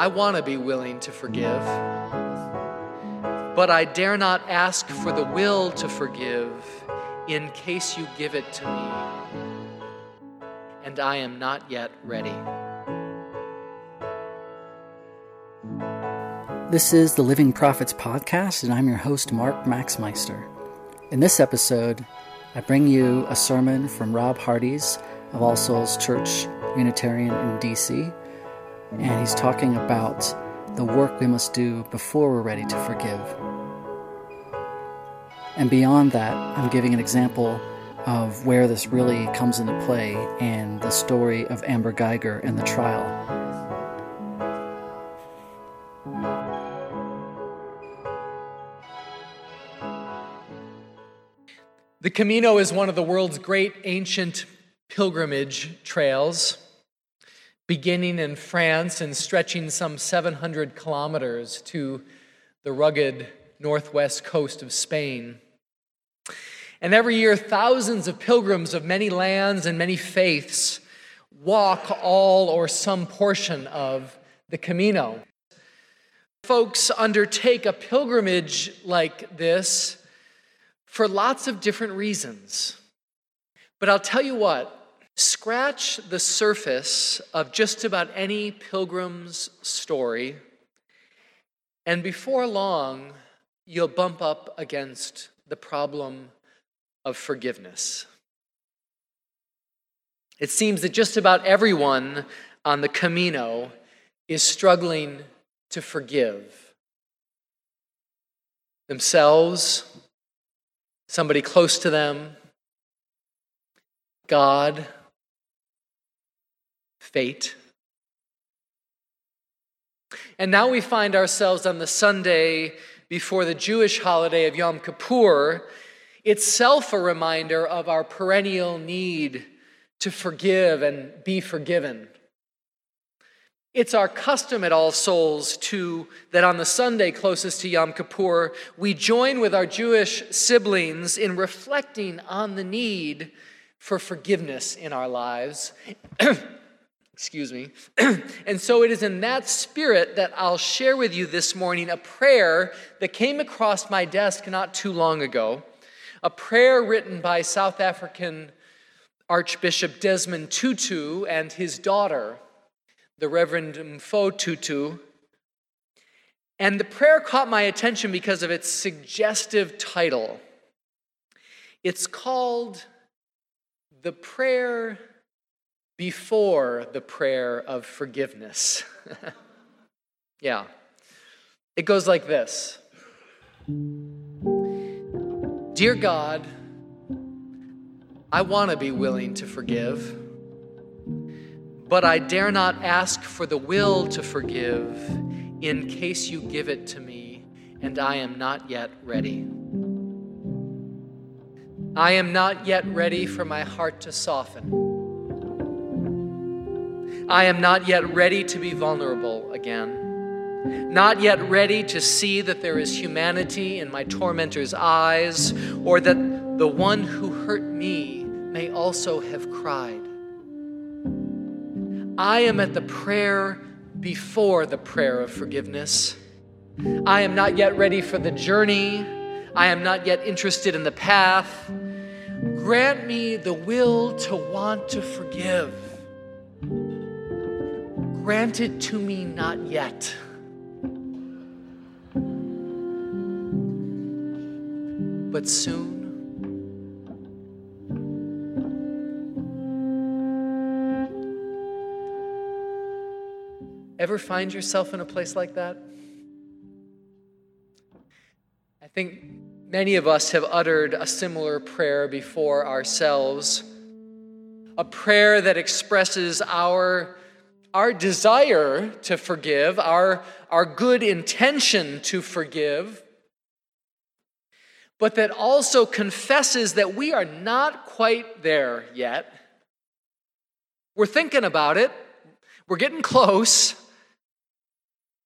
I want to be willing to forgive, but I dare not ask for the will to forgive in case you give it to me, and I am not yet ready. This is the Living Prophets Podcast, and I'm your host, Mark Maxmeister. In this episode, I bring you a sermon from Rob Hardies of All Souls Church Unitarian in DC, and he's talking about the work we must do before we're ready to forgive. And beyond that, I'm giving an example of where this really comes into play in the story of Amber Guyger and the trial. The Camino is one of the world's great ancient pilgrimage trails, beginning in France and stretching some 700 kilometers to the rugged northwest coast of Spain. And every year, thousands of pilgrims of many lands and many faiths walk all or some portion of the Camino. Folks undertake a pilgrimage like this for lots of different reasons. But I'll tell you what, scratch the surface of just about any pilgrim's story, and before long, you'll bump up against the problem of forgiveness. It seems that just about everyone on the Camino is struggling to forgive themselves, somebody close to them, God, fate. And now we find ourselves on the Sunday before the Jewish holiday of Yom Kippur, itself a reminder of our perennial need to forgive and be forgiven. It's our custom at All Souls to that on the Sunday closest to Yom Kippur, we join with our Jewish siblings in reflecting on the need for forgiveness in our lives. Excuse me. and so it is in that spirit that I'll share with you this morning a prayer that came across my desk not too long ago. A prayer written by South African Archbishop Desmond Tutu and his daughter, the Reverend Mpho Tutu. And the prayer caught my attention because of its suggestive title. It's called The Prayer Before the Prayer of Forgiveness. yeah. It goes like this Dear God, I want to be willing to forgive but I dare not ask for the will to forgive in case you give it to me, and I am not yet ready. I am not yet ready for my heart to soften. I am not yet ready to be vulnerable again. Not yet ready to see that there is humanity in my tormentor's eyes, or that the one who hurt me may also have cried. I am at the prayer before the prayer of forgiveness. I am not yet ready for the journey. I am not yet interested in the path. Grant me the will to want to forgive. Grant it to me not yet. But soon. Ever find yourself in a place like that? I think many of us have uttered a similar prayer before ourselves, a prayer that expresses our, our desire to forgive, our, our good intention to forgive, but that also confesses that we are not quite there yet. We're thinking about it, we're getting close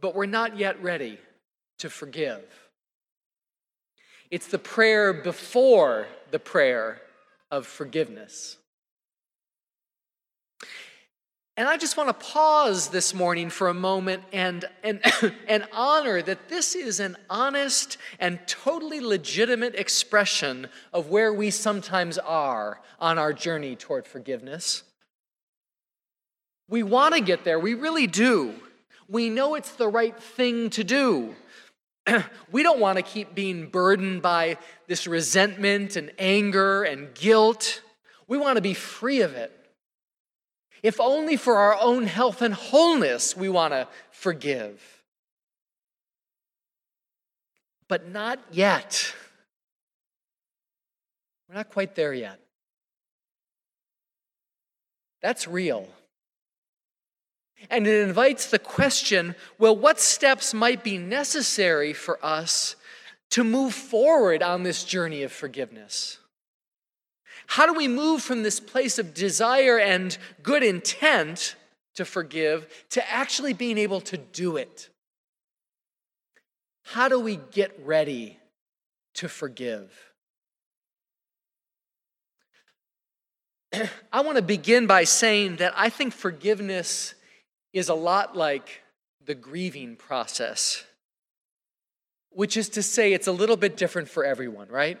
but we're not yet ready to forgive. It's the prayer before the prayer of forgiveness. And I just want to pause this morning for a moment and, and, and honor that this is an honest and totally legitimate expression of where we sometimes are on our journey toward forgiveness. We want to get there, we really do. We know it's the right thing to do. we don't want to keep being burdened by this resentment and anger and guilt. We want to be free of it. If only for our own health and wholeness we want to forgive. But not yet. We're not quite there yet. That's real. And it invites the question well, what steps might be necessary for us to move forward on this journey of forgiveness? How do we move from this place of desire and good intent to forgive to actually being able to do it? How do we get ready to forgive? I want to begin by saying that I think forgiveness is a lot like the grieving process, which is to say, it's a little bit different for everyone, right?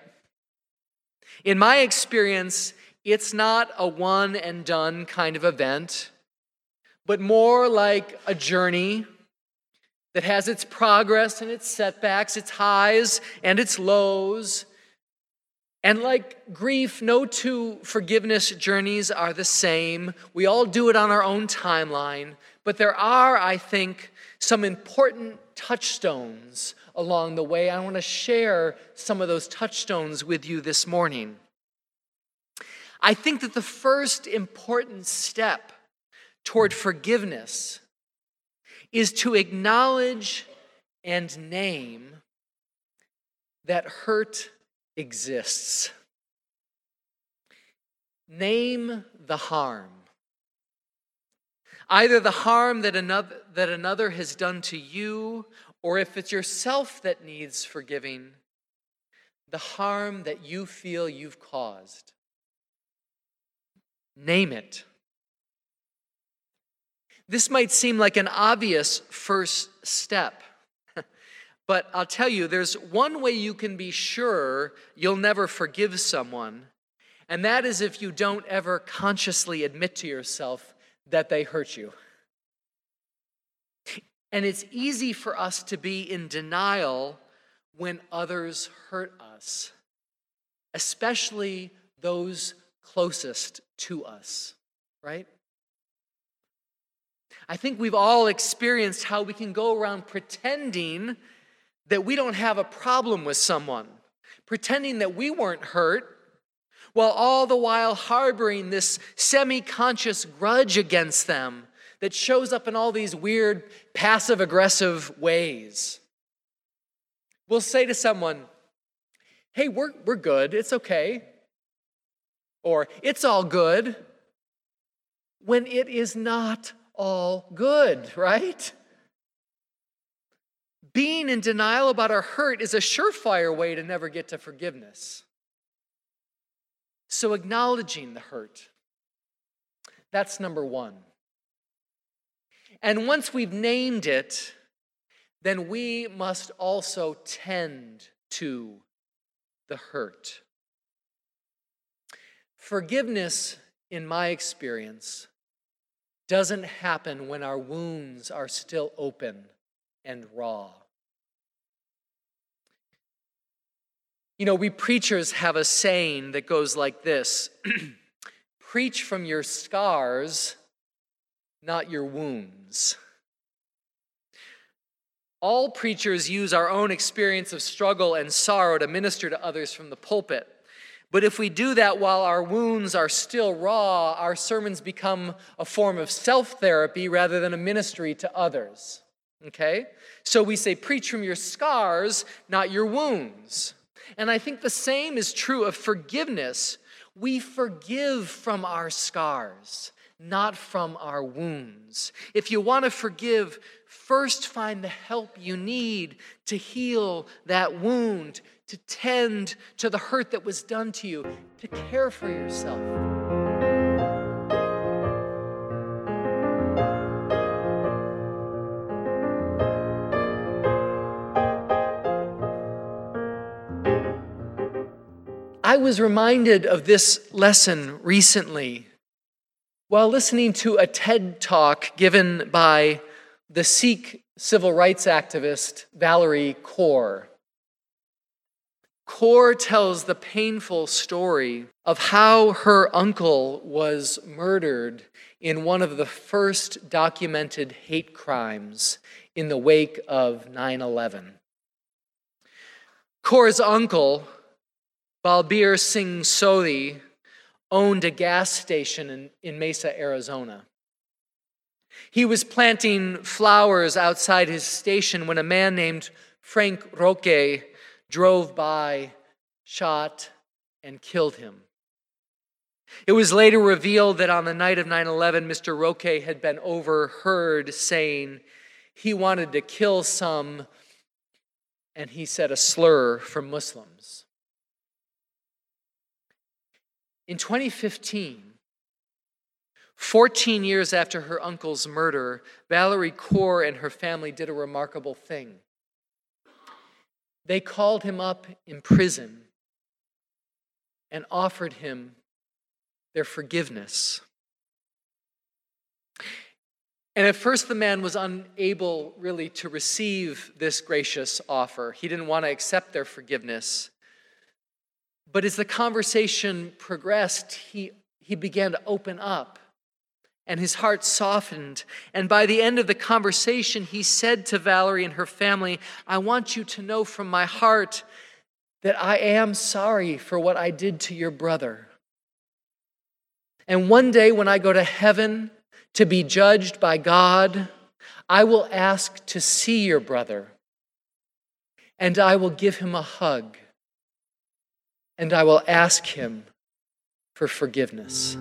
In my experience, it's not a one and done kind of event, but more like a journey that has its progress and its setbacks, its highs and its lows. And like grief, no two forgiveness journeys are the same. We all do it on our own timeline, but there are, I think, some important touchstones along the way. I want to share some of those touchstones with you this morning. I think that the first important step toward forgiveness is to acknowledge and name that hurt exists. Name the harm. Either the harm that another, that another has done to you or if it's yourself that needs forgiving, the harm that you feel you've caused. Name it. This might seem like an obvious first step, but I'll tell you, there's one way you can be sure you'll never forgive someone, and that is if you don't ever consciously admit to yourself that they hurt you. And it's easy for us to be in denial when others hurt us, especially those closest to us, right? I think we've all experienced how we can go around pretending that we don't have a problem with someone, pretending that we weren't hurt, while all the while harboring this semi conscious grudge against them that shows up in all these weird passive aggressive ways. We'll say to someone, Hey, we're, we're good, it's okay. Or, It's all good, when it is not all good, right? Being in denial about our hurt is a surefire way to never get to forgiveness. So, acknowledging the hurt, that's number one. And once we've named it, then we must also tend to the hurt. Forgiveness, in my experience, doesn't happen when our wounds are still open and raw. You know, we preachers have a saying that goes like this Preach from your scars not your wounds. All preachers use our own experience of struggle and sorrow to minister to others from the pulpit. But if we do that while our wounds are still raw, our sermons become a form of self therapy rather than a ministry to others. Okay? So we say, preach from your scars, not your wounds. And I think the same is true of forgiveness. We forgive from our scars not from our wounds. If you want to forgive, first find the help you need to heal that wound, to tend to the hurt that was done to you, to care for yourself. I was reminded of this lesson recently while listening to a TED talk given by the Sikh civil rights activist Valerie Kaur. Kaur tells the painful story of how her uncle was murdered in one of the first documented hate crimes in the wake of 9 11. Kaur's uncle, Balbir Singh Sodhi, owned a gas station in, in Mesa, Arizona. He was planting flowers outside his station when a man named Frank Roque drove by, shot, and killed him. It was later revealed that on the night of 9 11, Mr. Roque had been overheard saying he wanted to kill some, and he said a slur for Muslims. In 2015, 14 years after her uncle's murder, Valerie Kaur and her family did a remarkable thing. They called him up in prison and offered him their forgiveness. And at first, the man was unable really to receive this gracious offer. He didn't want to accept their forgiveness. But as the conversation progressed, he, he began to open up and his heart softened. And by the end of the conversation, he said to Valerie and her family, I want you to know from my heart that I am sorry for what I did to your brother. And one day when I go to heaven to be judged by God, I will ask to see your brother, and I will give him a hug, and I will ask him for forgiveness.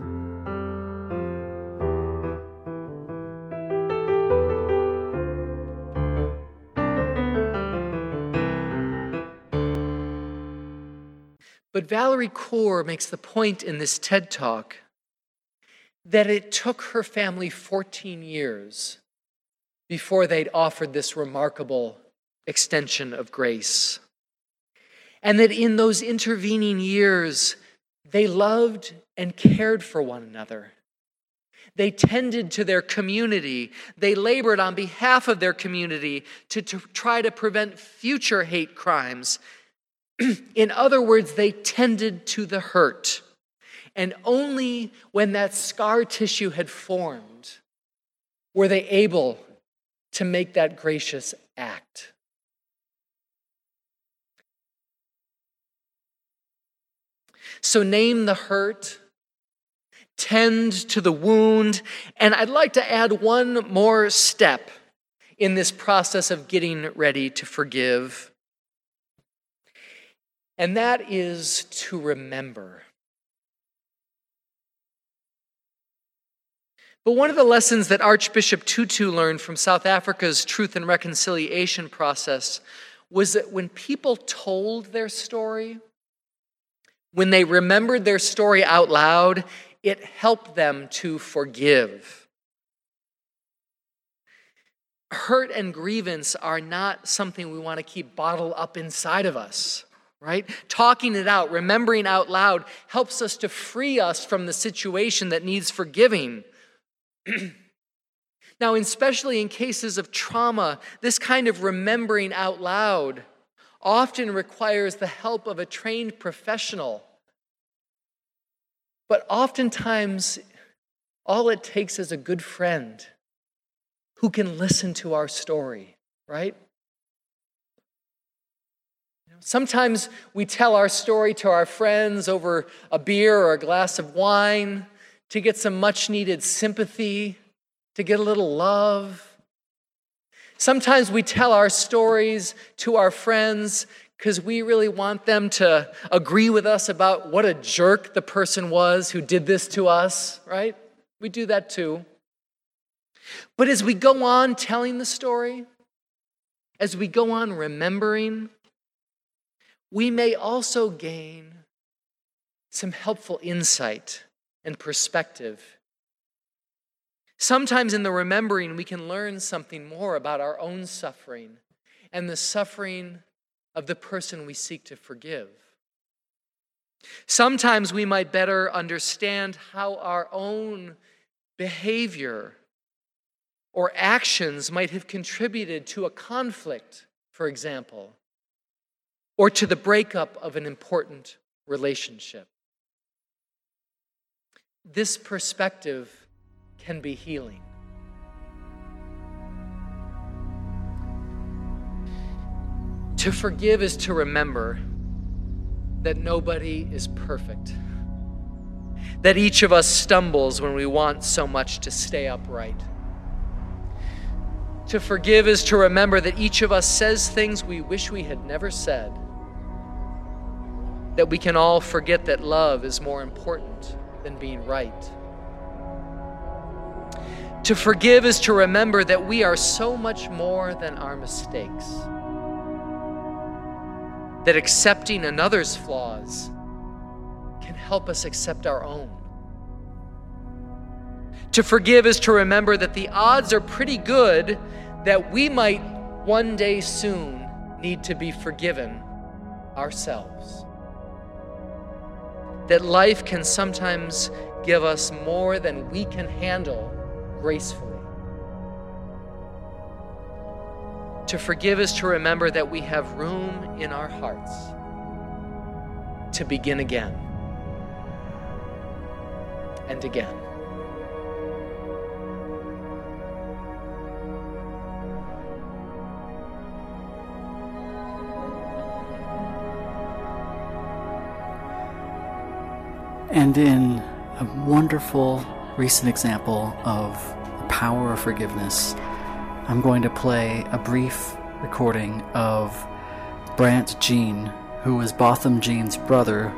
But Valerie Kaur makes the point in this TED talk that it took her family 14 years before they'd offered this remarkable extension of grace. And that in those intervening years, they loved and cared for one another. They tended to their community. They labored on behalf of their community to, to try to prevent future hate crimes. in other words, they tended to the hurt. And only when that scar tissue had formed were they able to make that gracious act. So name the hurt, tend to the wound, and I'd like to add one more step in this process of getting ready to forgive. And that is to remember. But one of the lessons that Archbishop Tutu learned from South Africa's truth and reconciliation process was that when people told their story, when they remembered their story out loud, it helped them to forgive. Hurt and grievance are not something we want to keep bottled up inside of us right? Talking it out, remembering out loud helps us to free us from the situation that needs forgiving. now, especially in cases of trauma, this kind of remembering out loud often requires the help of a trained professional. But oftentimes, all it takes is a good friend who can listen to our story, right? Sometimes we tell our story to our friends over a beer or a glass of wine to get some much needed sympathy, to get a little love. Sometimes we tell our stories to our friends because we really want them to agree with us about what a jerk the person was who did this to us, right? We do that too. But as we go on telling the story, as we go on remembering, we may also gain some helpful insight and perspective. Sometimes in the remembering, we can learn something more about our own suffering and the suffering of the person we seek to forgive. Sometimes we might better understand how our own behavior or actions might have contributed to a conflict, for example, or to the breakup of an important relationship. This perspective can be healing. To forgive is to remember that nobody is perfect, that each of us stumbles when we want so much to stay upright. To forgive is to remember that each of us says things we wish we had never said, that we can all forget that love is more important than being right. To forgive is to remember that we are so much more than our mistakes that accepting another's flaws can help us accept our own. To forgive is to remember that the odds are pretty good that we might one day soon need to be forgiven ourselves. That life can sometimes give us more than we can handle gracefully. To forgive is to remember that we have room in our hearts to begin again and again. And in a wonderful recent example of the power of forgiveness, I'm going to play a brief recording of Brandt Jean, who was Botham Jean's brother,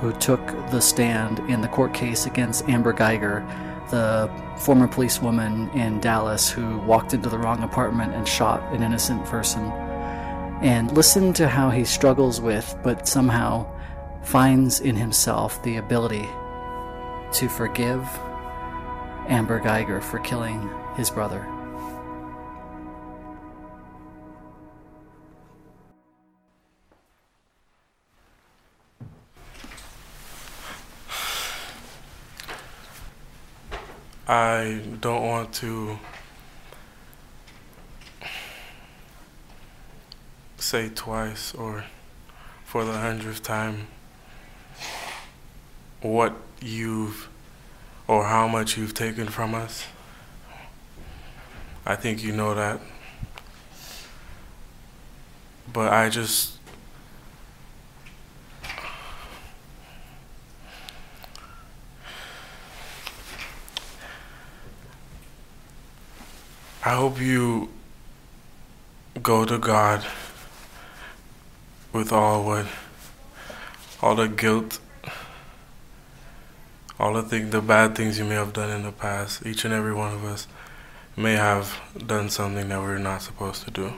who took the stand in the court case against Amber Guyger, the former policewoman in Dallas who walked into the wrong apartment and shot an innocent person. And listen to how he struggles with, but somehow finds in himself the ability to forgive Amber Guyger for killing his brother. I don't want to say twice or for the hundredth time what you've or how much you've taken from us. I think you know that. But I just I hope you go to God with all what, all the guilt, all the thing, the bad things you may have done in the past. Each and every one of us may have done something that we're not supposed to do.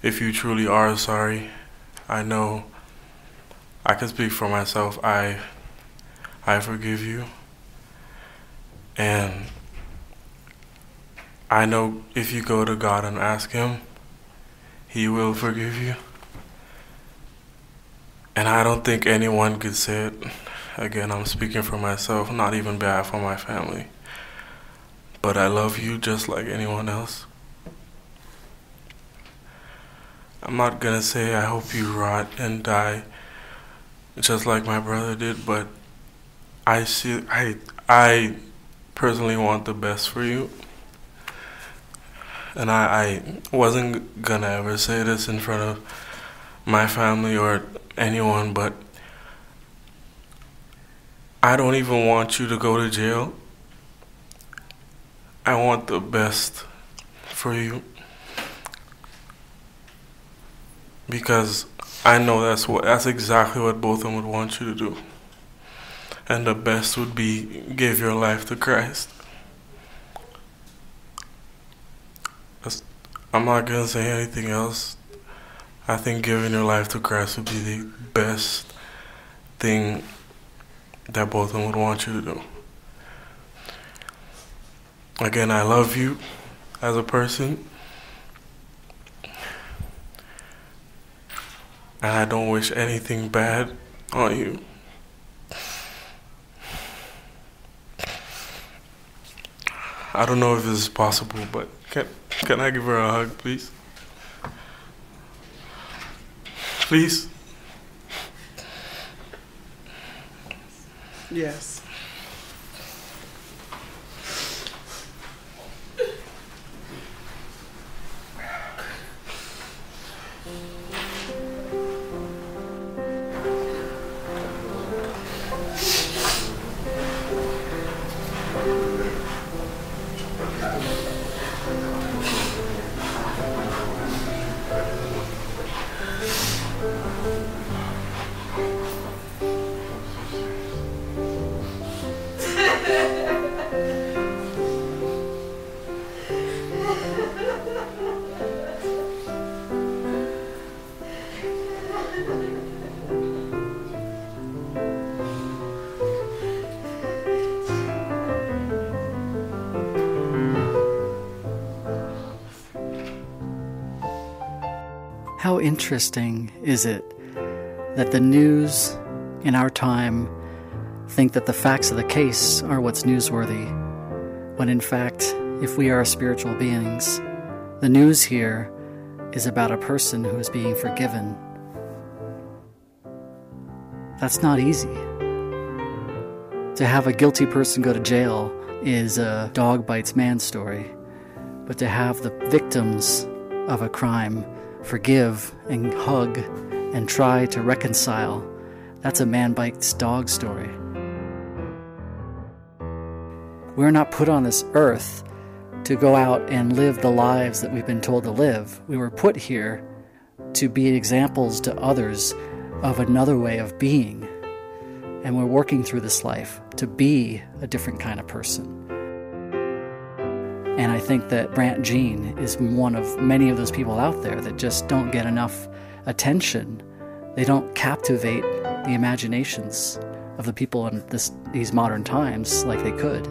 If you truly are sorry, I know I can speak for myself. I I forgive you. And I know if you go to God and ask Him, He will forgive you. And I don't think anyone could say it. Again, I'm speaking for myself, not even behalf of my family. But I love you just like anyone else. I'm not gonna say I hope you rot and die just like my brother did, but I see I I personally want the best for you and I, I wasn't gonna ever say this in front of my family or anyone, but I don't even want you to go to jail. I want the best for you. Because I know that's what that's exactly what both of them would want you to do. And the best would be give your life to Christ. I'm not gonna say anything else. I think giving your life to Christ would be the best thing that both of them would want you to do. Again, I love you as a person. And I don't wish anything bad on you. I don't know if this is possible, but can can I give her a hug, please? Please. Yes. How interesting is it that the news in our time think that the facts of the case are what's newsworthy, when in fact, if we are spiritual beings, the news here is about a person who is being forgiven. That's not easy. To have a guilty person go to jail is a dog bites man story, but to have the victims of a crime forgive and hug and try to reconcile, that's a man bites dog story. We're not put on this earth to go out and live the lives that we've been told to live. We were put here to be examples to others of another way of being. And we're working through this life to be a different kind of person. And I think that Brandt Jean is one of many of those people out there that just don't get enough attention. They don't captivate the imaginations of the people in this, these modern times like they could.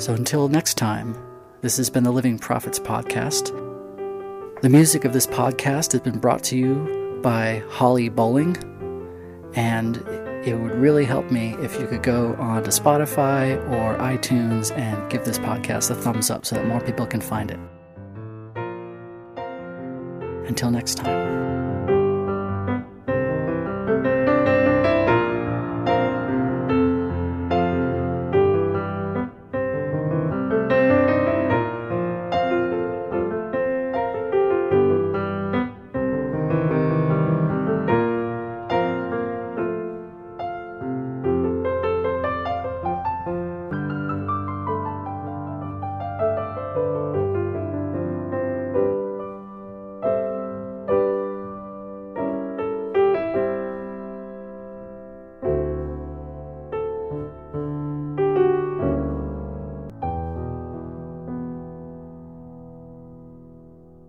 So until next time, this has been the Living Prophets Podcast. The music of this podcast has been brought to you by Holly Bowling, and it would really help me if you could go on to Spotify or iTunes and give this podcast a thumbs up so that more people can find it. Until next time.